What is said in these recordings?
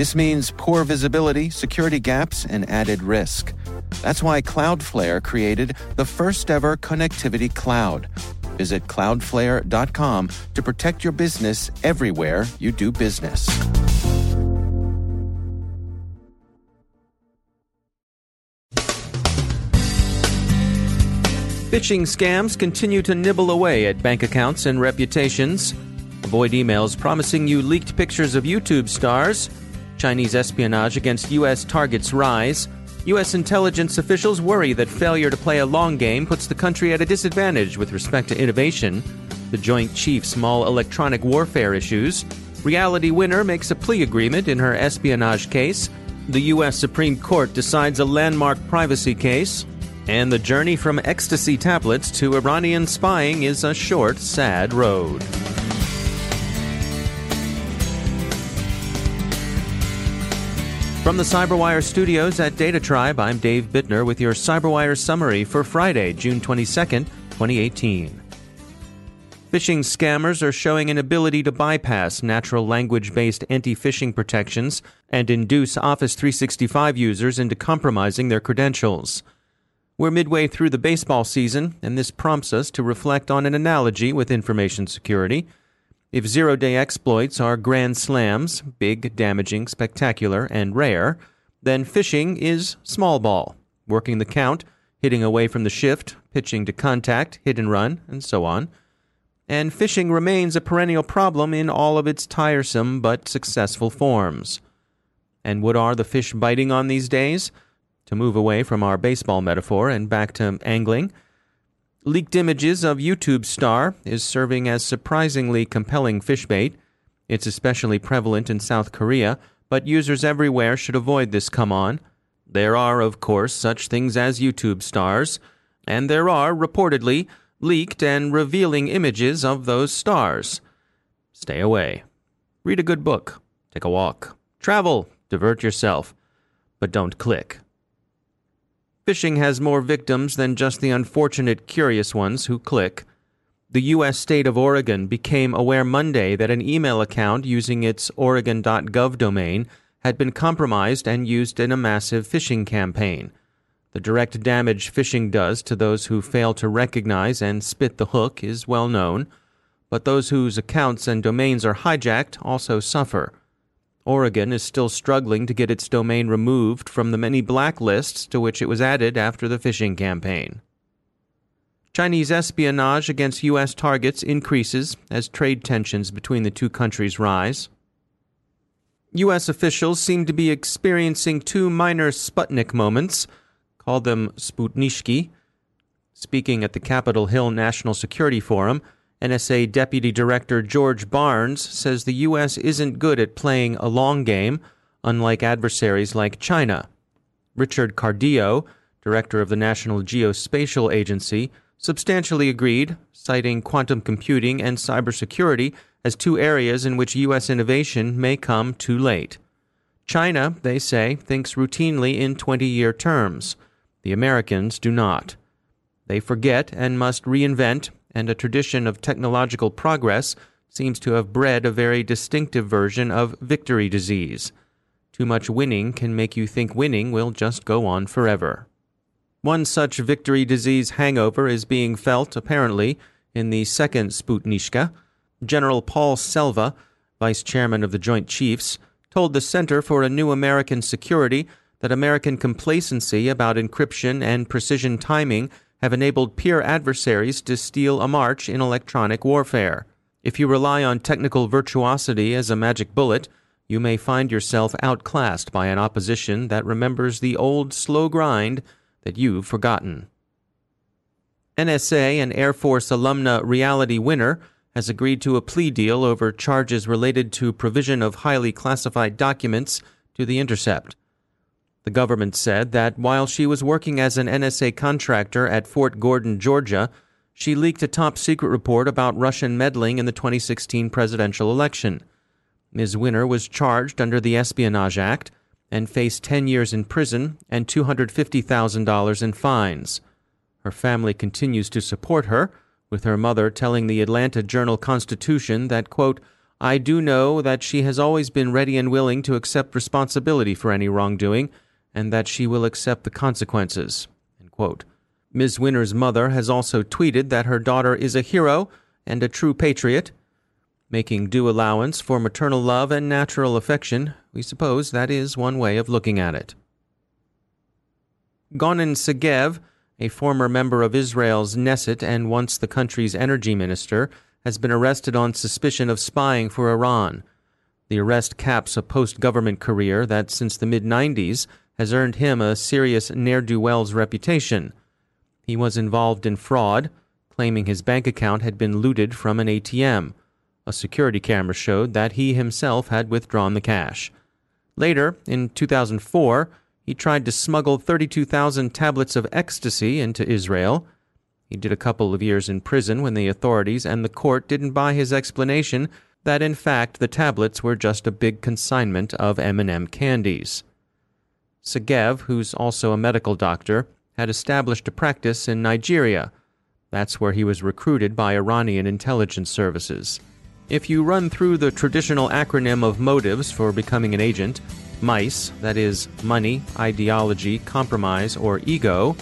This means poor visibility, security gaps, and added risk. That's why Cloudflare created the first ever connectivity cloud. Visit cloudflare.com to protect your business everywhere you do business. Phishing scams continue to nibble away at bank accounts and reputations. Avoid emails promising you leaked pictures of YouTube stars. Chinese espionage against U.S. targets rise. U.S. intelligence officials worry that failure to play a long game puts the country at a disadvantage with respect to innovation. The Joint Chiefs small electronic warfare issues. Reality Winner makes a plea agreement in her espionage case. The U.S. Supreme Court decides a landmark privacy case. And the journey from ecstasy tablets to Iranian spying is a short, sad road. From the CyberWire studios at Data Tribe, I'm Dave Bittner with your CyberWire summary for Friday, June 22nd, 2018. Phishing scammers are showing an ability to bypass natural language based anti phishing protections and induce Office 365 users into compromising their credentials. We're midway through the baseball season, and this prompts us to reflect on an analogy with information security. If zero day exploits are grand slams, big, damaging, spectacular, and rare, then phishing is small ball, working the count, hitting away from the shift, pitching to contact, hit and run, and so on. And phishing remains a perennial problem in all of its tiresome but successful forms. And what are the fish biting on these days? To move away from our baseball metaphor and back to angling, Leaked images of YouTube star is serving as surprisingly compelling fish bait. It's especially prevalent in South Korea, but users everywhere should avoid this come on. There are, of course, such things as YouTube stars, and there are, reportedly, leaked and revealing images of those stars. Stay away. Read a good book. Take a walk. Travel. Divert yourself. But don't click. Phishing has more victims than just the unfortunate curious ones who click. The U.S. state of Oregon became aware Monday that an email account using its Oregon.gov domain had been compromised and used in a massive phishing campaign. The direct damage phishing does to those who fail to recognize and spit the hook is well known, but those whose accounts and domains are hijacked also suffer. Oregon is still struggling to get its domain removed from the many blacklists to which it was added after the phishing campaign. Chinese espionage against U.S. targets increases as trade tensions between the two countries rise. U.S. officials seem to be experiencing two minor Sputnik moments, call them Sputnishki. Speaking at the Capitol Hill National Security Forum, NSA Deputy Director George Barnes says the U.S. isn't good at playing a long game, unlike adversaries like China. Richard Cardillo, Director of the National Geospatial Agency, substantially agreed, citing quantum computing and cybersecurity as two areas in which U.S. innovation may come too late. China, they say, thinks routinely in 20 year terms. The Americans do not. They forget and must reinvent and a tradition of technological progress seems to have bred a very distinctive version of victory disease. Too much winning can make you think winning will just go on forever. One such victory disease hangover is being felt, apparently, in the second Sputnishka. General Paul Selva, vice chairman of the Joint Chiefs, told the Center for a New American Security that American complacency about encryption and precision timing have enabled peer adversaries to steal a march in electronic warfare. If you rely on technical virtuosity as a magic bullet, you may find yourself outclassed by an opposition that remembers the old slow grind that you've forgotten. NSA and Air Force alumna Reality Winner has agreed to a plea deal over charges related to provision of highly classified documents to The Intercept. The government said that while she was working as an NSA contractor at Fort Gordon, Georgia, she leaked a top secret report about Russian meddling in the 2016 presidential election. Ms. Winner was charged under the Espionage Act and faced 10 years in prison and $250,000 in fines. Her family continues to support her, with her mother telling the Atlanta Journal Constitution that, quote, I do know that she has always been ready and willing to accept responsibility for any wrongdoing, and that she will accept the consequences. Ms. Winner's mother has also tweeted that her daughter is a hero and a true patriot. Making due allowance for maternal love and natural affection, we suppose that is one way of looking at it. Gonen Segev, a former member of Israel's Knesset and once the country's energy minister, has been arrested on suspicion of spying for Iran. The arrest caps a post government career that, since the mid 90s, has earned him a serious ne'er do well's reputation. He was involved in fraud, claiming his bank account had been looted from an ATM. A security camera showed that he himself had withdrawn the cash. Later, in 2004, he tried to smuggle 32,000 tablets of ecstasy into Israel. He did a couple of years in prison when the authorities and the court didn't buy his explanation that in fact the tablets were just a big consignment of M&M candies. Segev, who's also a medical doctor, had established a practice in Nigeria. That's where he was recruited by Iranian intelligence services. If you run through the traditional acronym of motives for becoming an agent, MICE, that is, money, ideology, compromise, or ego,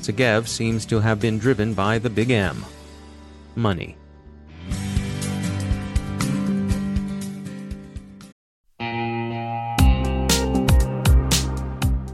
Segev seems to have been driven by the big M money.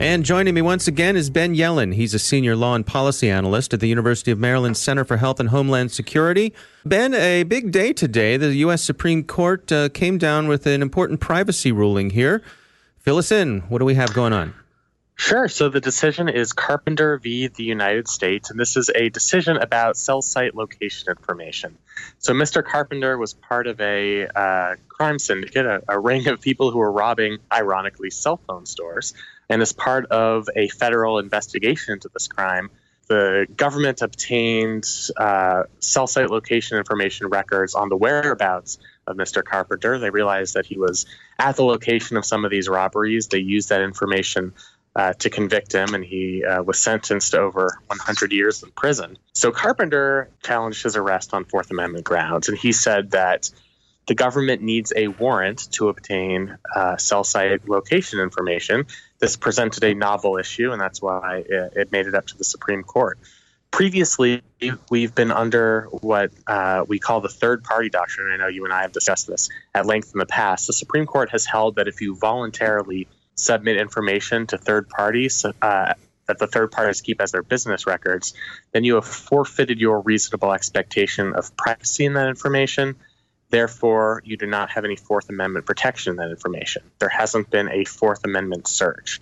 And joining me once again is Ben Yelin. He's a senior law and policy analyst at the University of Maryland Center for Health and Homeland Security. Ben, a big day today. The U.S. Supreme Court uh, came down with an important privacy ruling here. Fill us in. What do we have going on? Sure. So the decision is Carpenter v. the United States, and this is a decision about cell site location information. So Mr. Carpenter was part of a uh, crime syndicate, a, a ring of people who were robbing, ironically, cell phone stores. And as part of a federal investigation into this crime, the government obtained uh, cell site location information records on the whereabouts of Mr. Carpenter. They realized that he was at the location of some of these robberies. They used that information uh, to convict him, and he uh, was sentenced to over 100 years in prison. So Carpenter challenged his arrest on Fourth Amendment grounds, and he said that the government needs a warrant to obtain uh, cell site location information. This presented a novel issue, and that's why it, it made it up to the Supreme Court previously we've been under what uh, we call the third party doctrine. I know you and I have discussed this at length in the past. The Supreme Court has held that if you voluntarily submit information to third parties uh, that the third parties keep as their business records, then you have forfeited your reasonable expectation of privacy in that information. Therefore, you do not have any Fourth Amendment protection in that information. There hasn't been a Fourth Amendment search.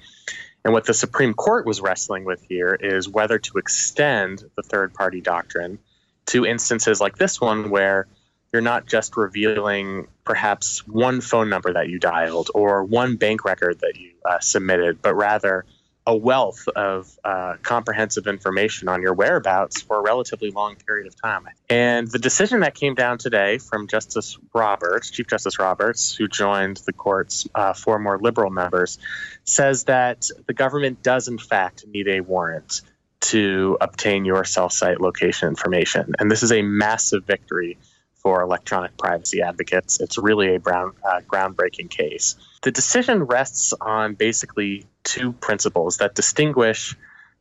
And what the Supreme Court was wrestling with here is whether to extend the third party doctrine to instances like this one where you're not just revealing perhaps one phone number that you dialed or one bank record that you uh, submitted, but rather a wealth of uh, comprehensive information on your whereabouts for a relatively long period of time. And the decision that came down today from Justice Roberts, Chief Justice Roberts, who joined the court's uh, four more liberal members, says that the government does, in fact, need a warrant to obtain your cell site location information. And this is a massive victory for electronic privacy advocates. It's really a brown, uh, groundbreaking case. The decision rests on basically two principles that distinguish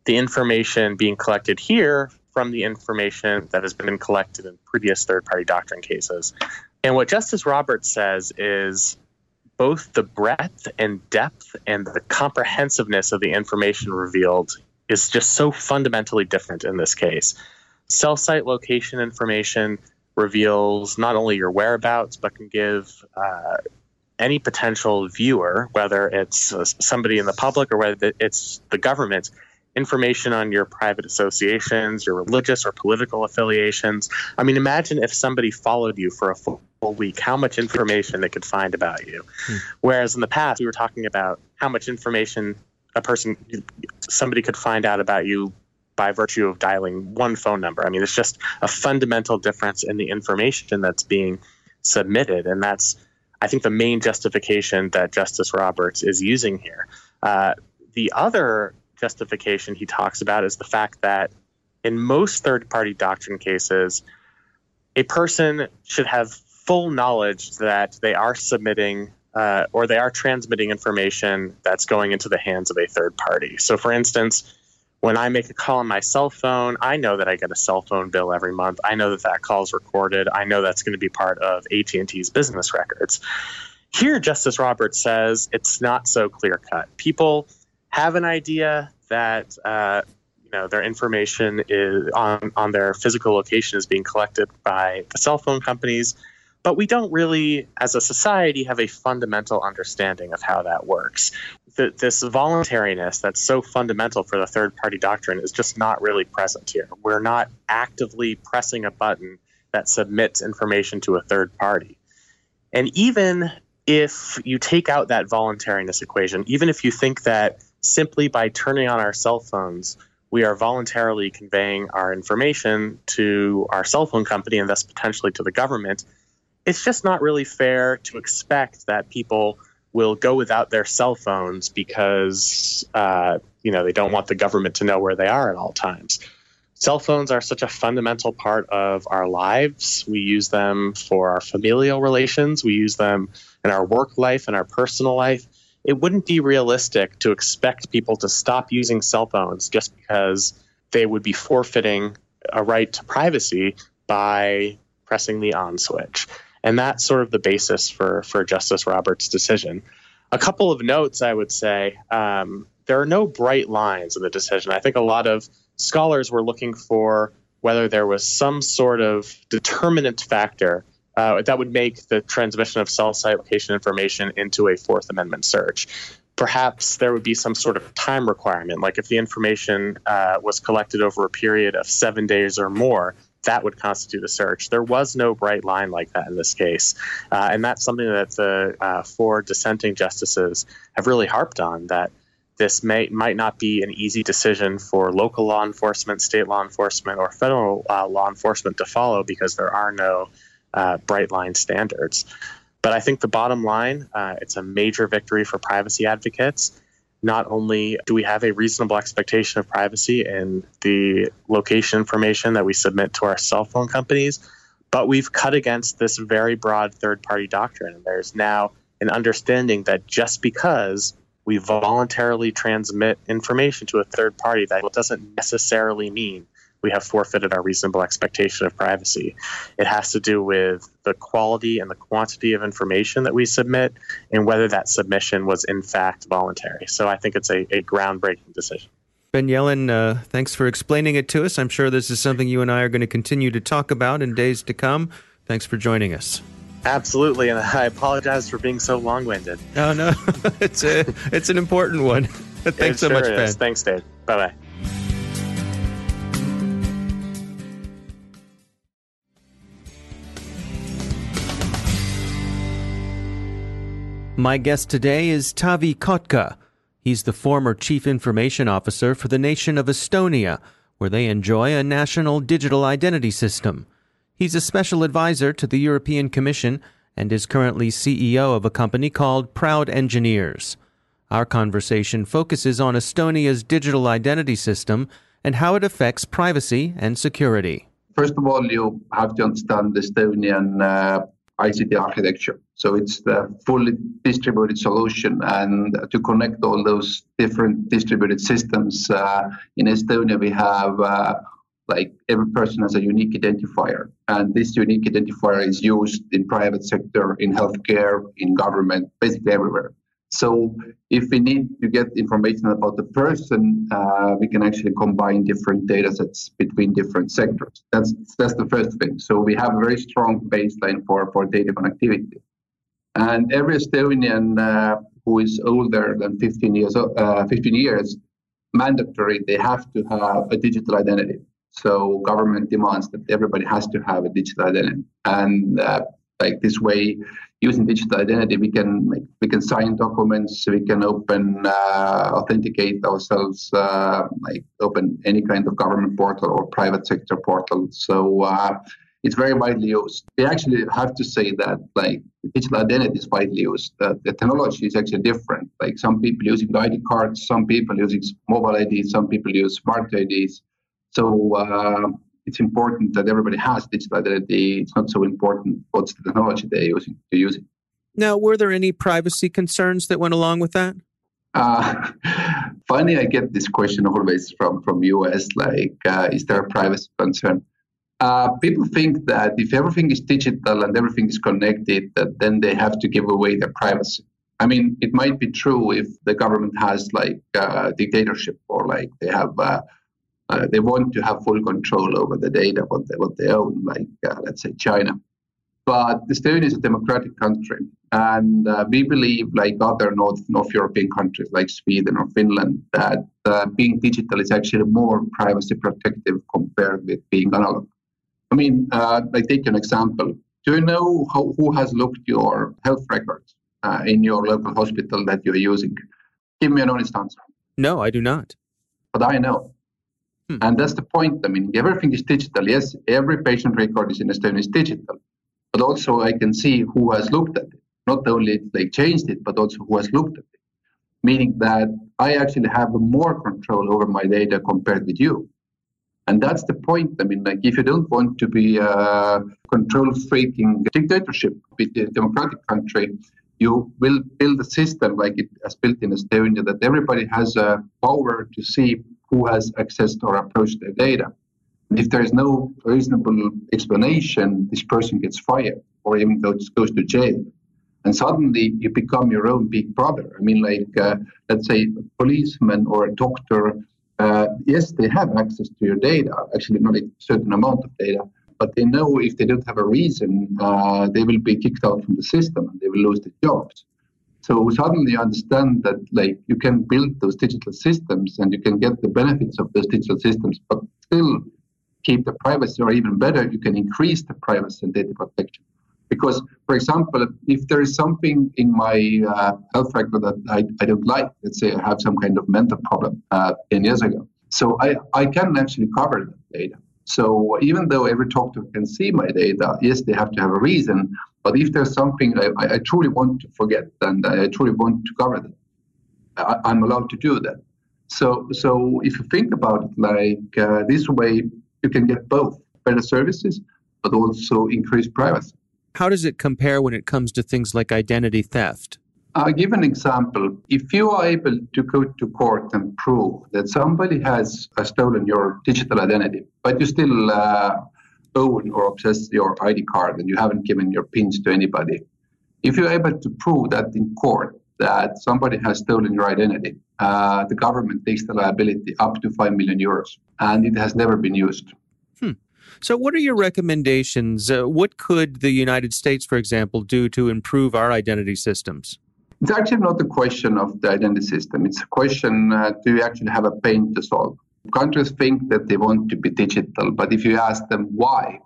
the information being collected here from the information that has been collected in previous third party doctrine cases. And what Justice Roberts says is both the breadth and depth and the comprehensiveness of the information revealed is just so fundamentally different in this case. Cell site location information reveals not only your whereabouts, but can give uh, any potential viewer, whether it's uh, somebody in the public or whether it's the government, information on your private associations, your religious or political affiliations. I mean, imagine if somebody followed you for a full week, how much information they could find about you. Hmm. Whereas in the past, we were talking about how much information a person, somebody could find out about you by virtue of dialing one phone number. I mean, it's just a fundamental difference in the information that's being submitted. And that's I think, the main justification that Justice Roberts is using here. Uh, the other justification he talks about is the fact that in most third party doctrine cases, a person should have full knowledge that they are submitting uh, or they are transmitting information that's going into the hands of a third party. So, for instance, when I make a call on my cell phone, I know that I get a cell phone bill every month. I know that that call is recorded. I know that's going to be part of AT&T's business records. Here, Justice Roberts says it's not so clear cut. People have an idea that uh, you know their information is on on their physical location is being collected by the cell phone companies, but we don't really, as a society, have a fundamental understanding of how that works the, this voluntariness that's so fundamental for the third party doctrine is just not really present here. We're not actively pressing a button that submits information to a third party. And even if you take out that voluntariness equation, even if you think that simply by turning on our cell phones, we are voluntarily conveying our information to our cell phone company and thus potentially to the government, it's just not really fair to expect that people will go without their cell phones because uh, you know they don't want the government to know where they are at all times. Cell phones are such a fundamental part of our lives. We use them for our familial relations. We use them in our work life and our personal life. It wouldn't be realistic to expect people to stop using cell phones just because they would be forfeiting a right to privacy by pressing the on switch. And that's sort of the basis for, for Justice Roberts' decision. A couple of notes I would say um, there are no bright lines in the decision. I think a lot of scholars were looking for whether there was some sort of determinant factor uh, that would make the transmission of cell site location information into a Fourth Amendment search. Perhaps there would be some sort of time requirement, like if the information uh, was collected over a period of seven days or more, that would constitute a search. There was no bright line like that in this case. Uh, and that's something that the uh, four dissenting justices have really harped on that this may might not be an easy decision for local law enforcement, state law enforcement, or federal uh, law enforcement to follow because there are no uh, bright line standards. But I think the bottom line, uh, it's a major victory for privacy advocates. Not only do we have a reasonable expectation of privacy in the location information that we submit to our cell phone companies, but we've cut against this very broad third party doctrine. And there's now an understanding that just because we voluntarily transmit information to a third party, that doesn't necessarily mean we have forfeited our reasonable expectation of privacy. It has to do with the quality and the quantity of information that we submit and whether that submission was in fact voluntary. So I think it's a, a groundbreaking decision. Ben Yelin, uh, thanks for explaining it to us. I'm sure this is something you and I are going to continue to talk about in days to come. Thanks for joining us. Absolutely, and I apologize for being so long-winded. Oh no, it's a it's an important one. Thanks so sure much, Ben. Thanks, Dave. Bye bye. My guest today is Taavi Kotka. He's the former Chief Information Officer for the nation of Estonia, where they enjoy a national digital identity system. He's a special advisor to the European Commission and is currently CEO of a company called Proud Engineers. Our conversation focuses on Estonia's digital identity system and how it affects privacy and security. First of all, you have to understand the Estonian uh, ICT architecture. So it's the fully distributed solution, and to connect all those different distributed systems uh, in Estonia, we have uh, like every person has a unique identifier, and this unique identifier is used in private sector, in healthcare, in government, basically everywhere. So if we need to get information about the person, uh, we can actually combine different data sets between different sectors. That's that's the first thing. So we have a very strong baseline for, for data connectivity. And every Estonian uh, who is older than 15 years, uh, 15 years, mandatory, they have to have a digital identity. So government demands that everybody has to have a digital identity. And uh, like this way, using digital identity, we can make, we can sign documents, we can open uh, authenticate ourselves, uh, like open any kind of government portal or private sector portal. So uh, it's very widely used. We actually have to say that like digital identity is widely used. Uh, the technology is actually different. Like some people using ID cards, some people using mobile IDs, some people use smart IDs. So uh, it's important that everybody has digital identity. It's not so important what's the technology they're using to use it. Now, were there any privacy concerns that went along with that? Uh, funny, I get this question always from from US. Like, uh, is there a privacy concern? Uh, people think that if everything is digital and everything is connected, that then they have to give away their privacy. I mean, it might be true if the government has like uh, dictatorship or like they have uh, they want to have full control over the data what they, what they own, like uh, let's say China. But Estonia is a democratic country, and uh, we believe, like other North North European countries like Sweden or Finland, that uh, being digital is actually more privacy protective compared with being analog. I mean, uh, I take an example. Do you know how, who has looked your health records uh, in your local hospital that you're using? Give me an honest answer. No, I do not. But I know. Hmm. And that's the point. I mean, everything is digital. Yes, every patient record is in Estonia is digital, but also I can see who has looked at it. Not only they changed it, but also who has looked at it. Meaning that I actually have more control over my data compared with you. And that's the point. I mean, like, if you don't want to be a control freaking dictatorship with a democratic country, you will build a system like it has built in Estonia that everybody has a power to see who has accessed or approached their data. If there is no reasonable explanation, this person gets fired or even goes, goes to jail. And suddenly you become your own big brother. I mean, like, uh, let's say a policeman or a doctor, uh, yes, they have access to your data, actually, not a certain amount of data, but they know if they don't have a reason, uh, they will be kicked out from the system and they will lose their jobs. So suddenly you understand that like you can build those digital systems and you can get the benefits of those digital systems, but still keep the privacy, or even better, you can increase the privacy and data protection. Because, for example, if there is something in my uh, health record that I, I don't like, let's say I have some kind of mental problem uh, 10 years ago, so I, I can actually cover that data. So even though every doctor can see my data, yes, they have to have a reason. But if there's something I, I truly want to forget and I truly want to cover that, I, am allowed to do that. So, so if you think about it like uh, this way, you can get both better services, but also increase privacy. How does it compare when it comes to things like identity theft? I'll give an example. If you are able to go to court and prove that somebody has uh, stolen your digital identity, but you still uh, own or possess your ID card and you haven't given your pins to anybody, if you're able to prove that in court that somebody has stolen your identity, uh, the government takes the liability up to 5 million euros and it has never been used. Hmm. So, what are your recommendations? Uh, what could the United States, for example, do to improve our identity systems? It's actually not a question of the identity system. It's a question uh, do you actually have a pain to solve? Countries think that they want to be digital, but if you ask them why,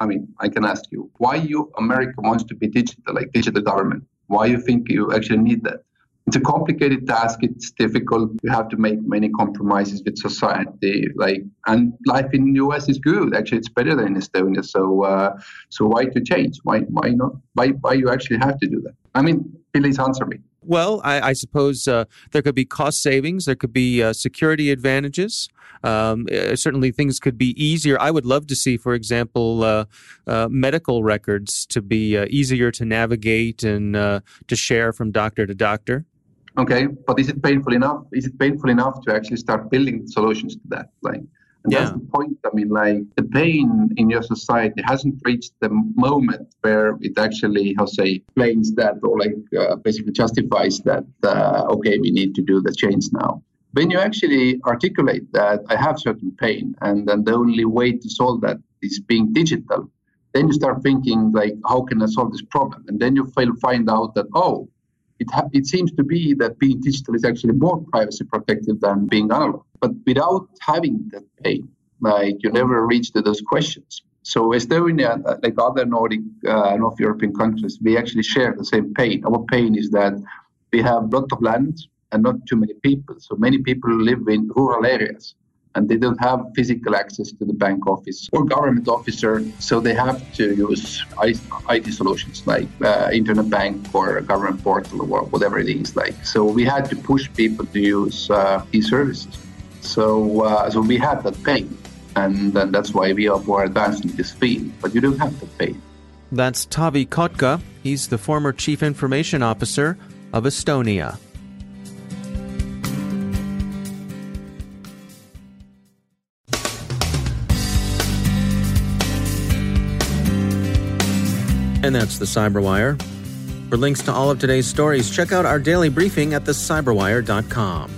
I mean, I can ask you, why you America wants to be digital, like digital government? Why you think you actually need that? It's a complicated task. It's difficult. You have to make many compromises with society. Like, and life in the US is good. Actually, it's better than in Estonia. So, uh, so why to change? Why, why not? Why, why you actually have to do that? I mean, please answer me. Well, I, I suppose uh, there could be cost savings. There could be uh, security advantages. Um, uh, certainly, things could be easier. I would love to see, for example, uh, uh, medical records to be uh, easier to navigate and to share from doctor to doctor. Okay, but is it painful enough? Is it painful enough to actually start building solutions to that? Like, and yeah. that's the point. I mean, like the pain in your society hasn't reached the moment where it actually, how say, explains that or like uh, basically justifies that, uh, okay, we need to do the change now. When you actually articulate that I have certain pain and then the only way to solve that is being digital, then you start thinking like, how can I solve this problem? And then you find out that, oh, it, ha- it seems to be that being digital is actually more privacy protective than being analog. But without having that pain, like you never reach to those questions. So Estonia, uh, like other Nordic, uh, North European countries, we actually share the same pain. Our pain is that we have a lot of land and not too many people. So many people live in rural areas and they don't have physical access to the bank office or government officer, so they have to use IT solutions like uh, internet bank or government portal or whatever it is like. So we had to push people to use uh, these services. So uh, so we had that pain, and, and that's why we are more advanced in this field. But you don't have the pain. That's Taavi Kotka. He's the former chief information officer of Estonia. And that's the Cyberwire. For links to all of today's stories, check out our daily briefing at thecyberwire.com.